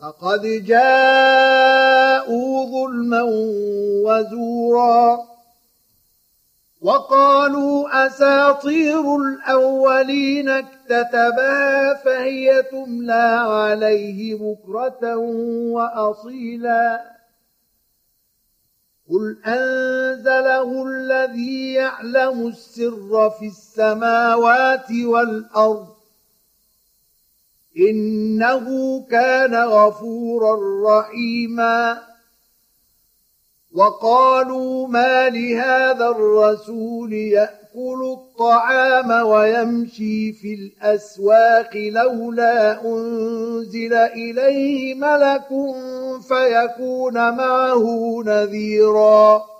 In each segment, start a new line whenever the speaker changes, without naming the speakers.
فقد جاءوا ظلما وزورا وقالوا أساطير الأولين اكتتبها فهي تملى عليه بكرة وأصيلا قل أنزله الذي يعلم السر في السماوات والأرض إنه كان غفورا رحيما. وقالوا ما لهذا الرسول يأكل الطعام ويمشي في الأسواق لولا أنزل إليه ملك فيكون معه نذيرا.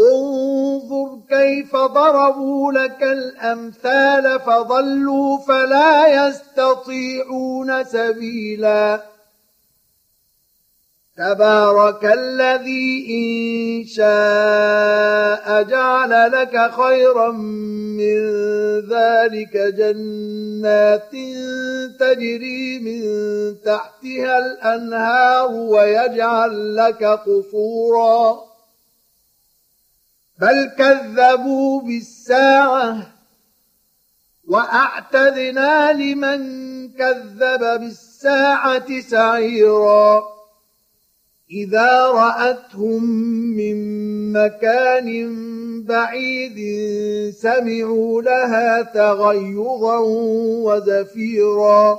انظر كيف ضربوا لك الأمثال فضلوا فلا يستطيعون سبيلا. تبارك الذي إن شاء جعل لك خيرا من ذلك جنات تجري من تحتها الأنهار ويجعل لك قصورا. بل كذبوا بالساعة وأعتدنا لمن كذب بالساعة سعيرا. إذا رأتهم من مكان بعيد سمعوا لها تغيظا وزفيرا.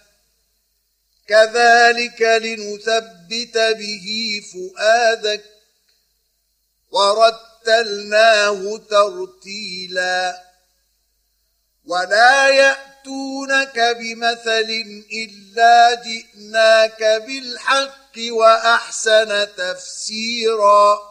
كذلك لنثبت به فؤادك ورتلناه ترتيلا. ولا يأتونك بمثل إلا جئناك بالحق وأحسن تفسيرا.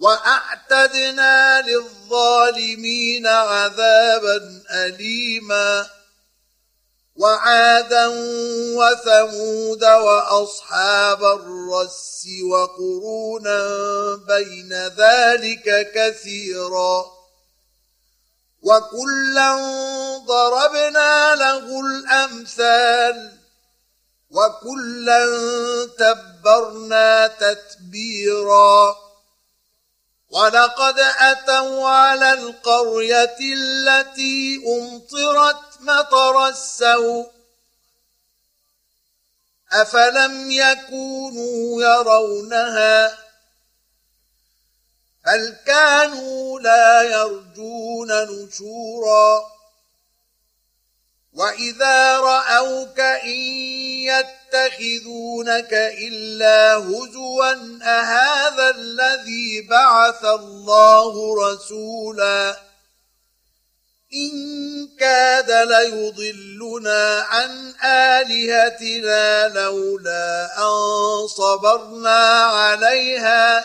وأعتدنا للظالمين عذابا أليما. وعادا وثمود وأصحاب الرس وقرونا بين ذلك كثيرا. وكلا ضربنا له الأمثال. وكلا تبرنا تتبيرا. ولقد أتوا على القرية التي أمطرت مطر السوء أفلم يكونوا يرونها بل كانوا لا يرجون نشورا وإذا رأوك إن يتخذونك إلا هزوا أهذا الذي بعث الله رسولا إن كاد ليضلنا عن آلهتنا لولا أن صبرنا عليها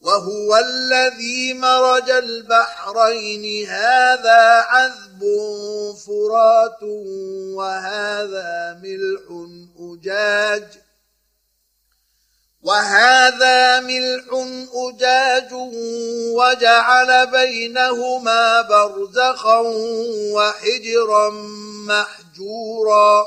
وهو الذي مرج البحرين. هذا عذب فرات وهذا ملح أجاج. وهذا ملح أجاج وجعل بينهما برزخا وحجرا محجورا.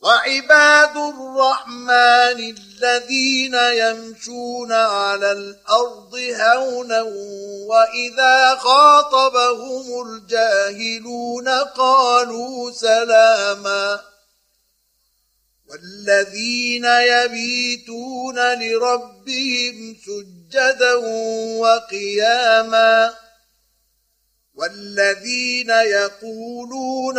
وعباد الرحمن الذين يمشون على الأرض هونا وإذا خاطبهم الجاهلون قالوا سلاماً والذين يبيتون لربهم سجدا وقياما والذين يقولون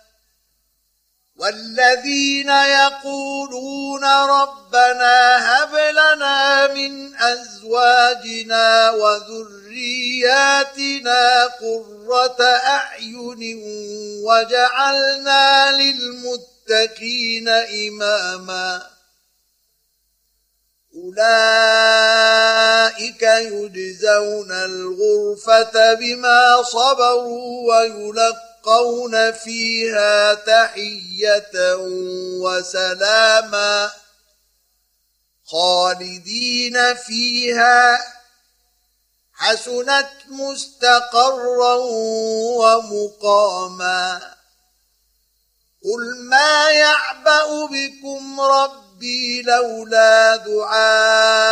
والذين يقولون ربنا هب لنا من أزواجنا وذرياتنا قرة أعين وجعلنا للمتقين إماما أولئك يجزون الغرفة بما صبروا ويلقون فيها تحية وسلاما خالدين فيها حسنت مستقرا ومقاما قل ما يعبأ بكم ربي لولا دعاؤكم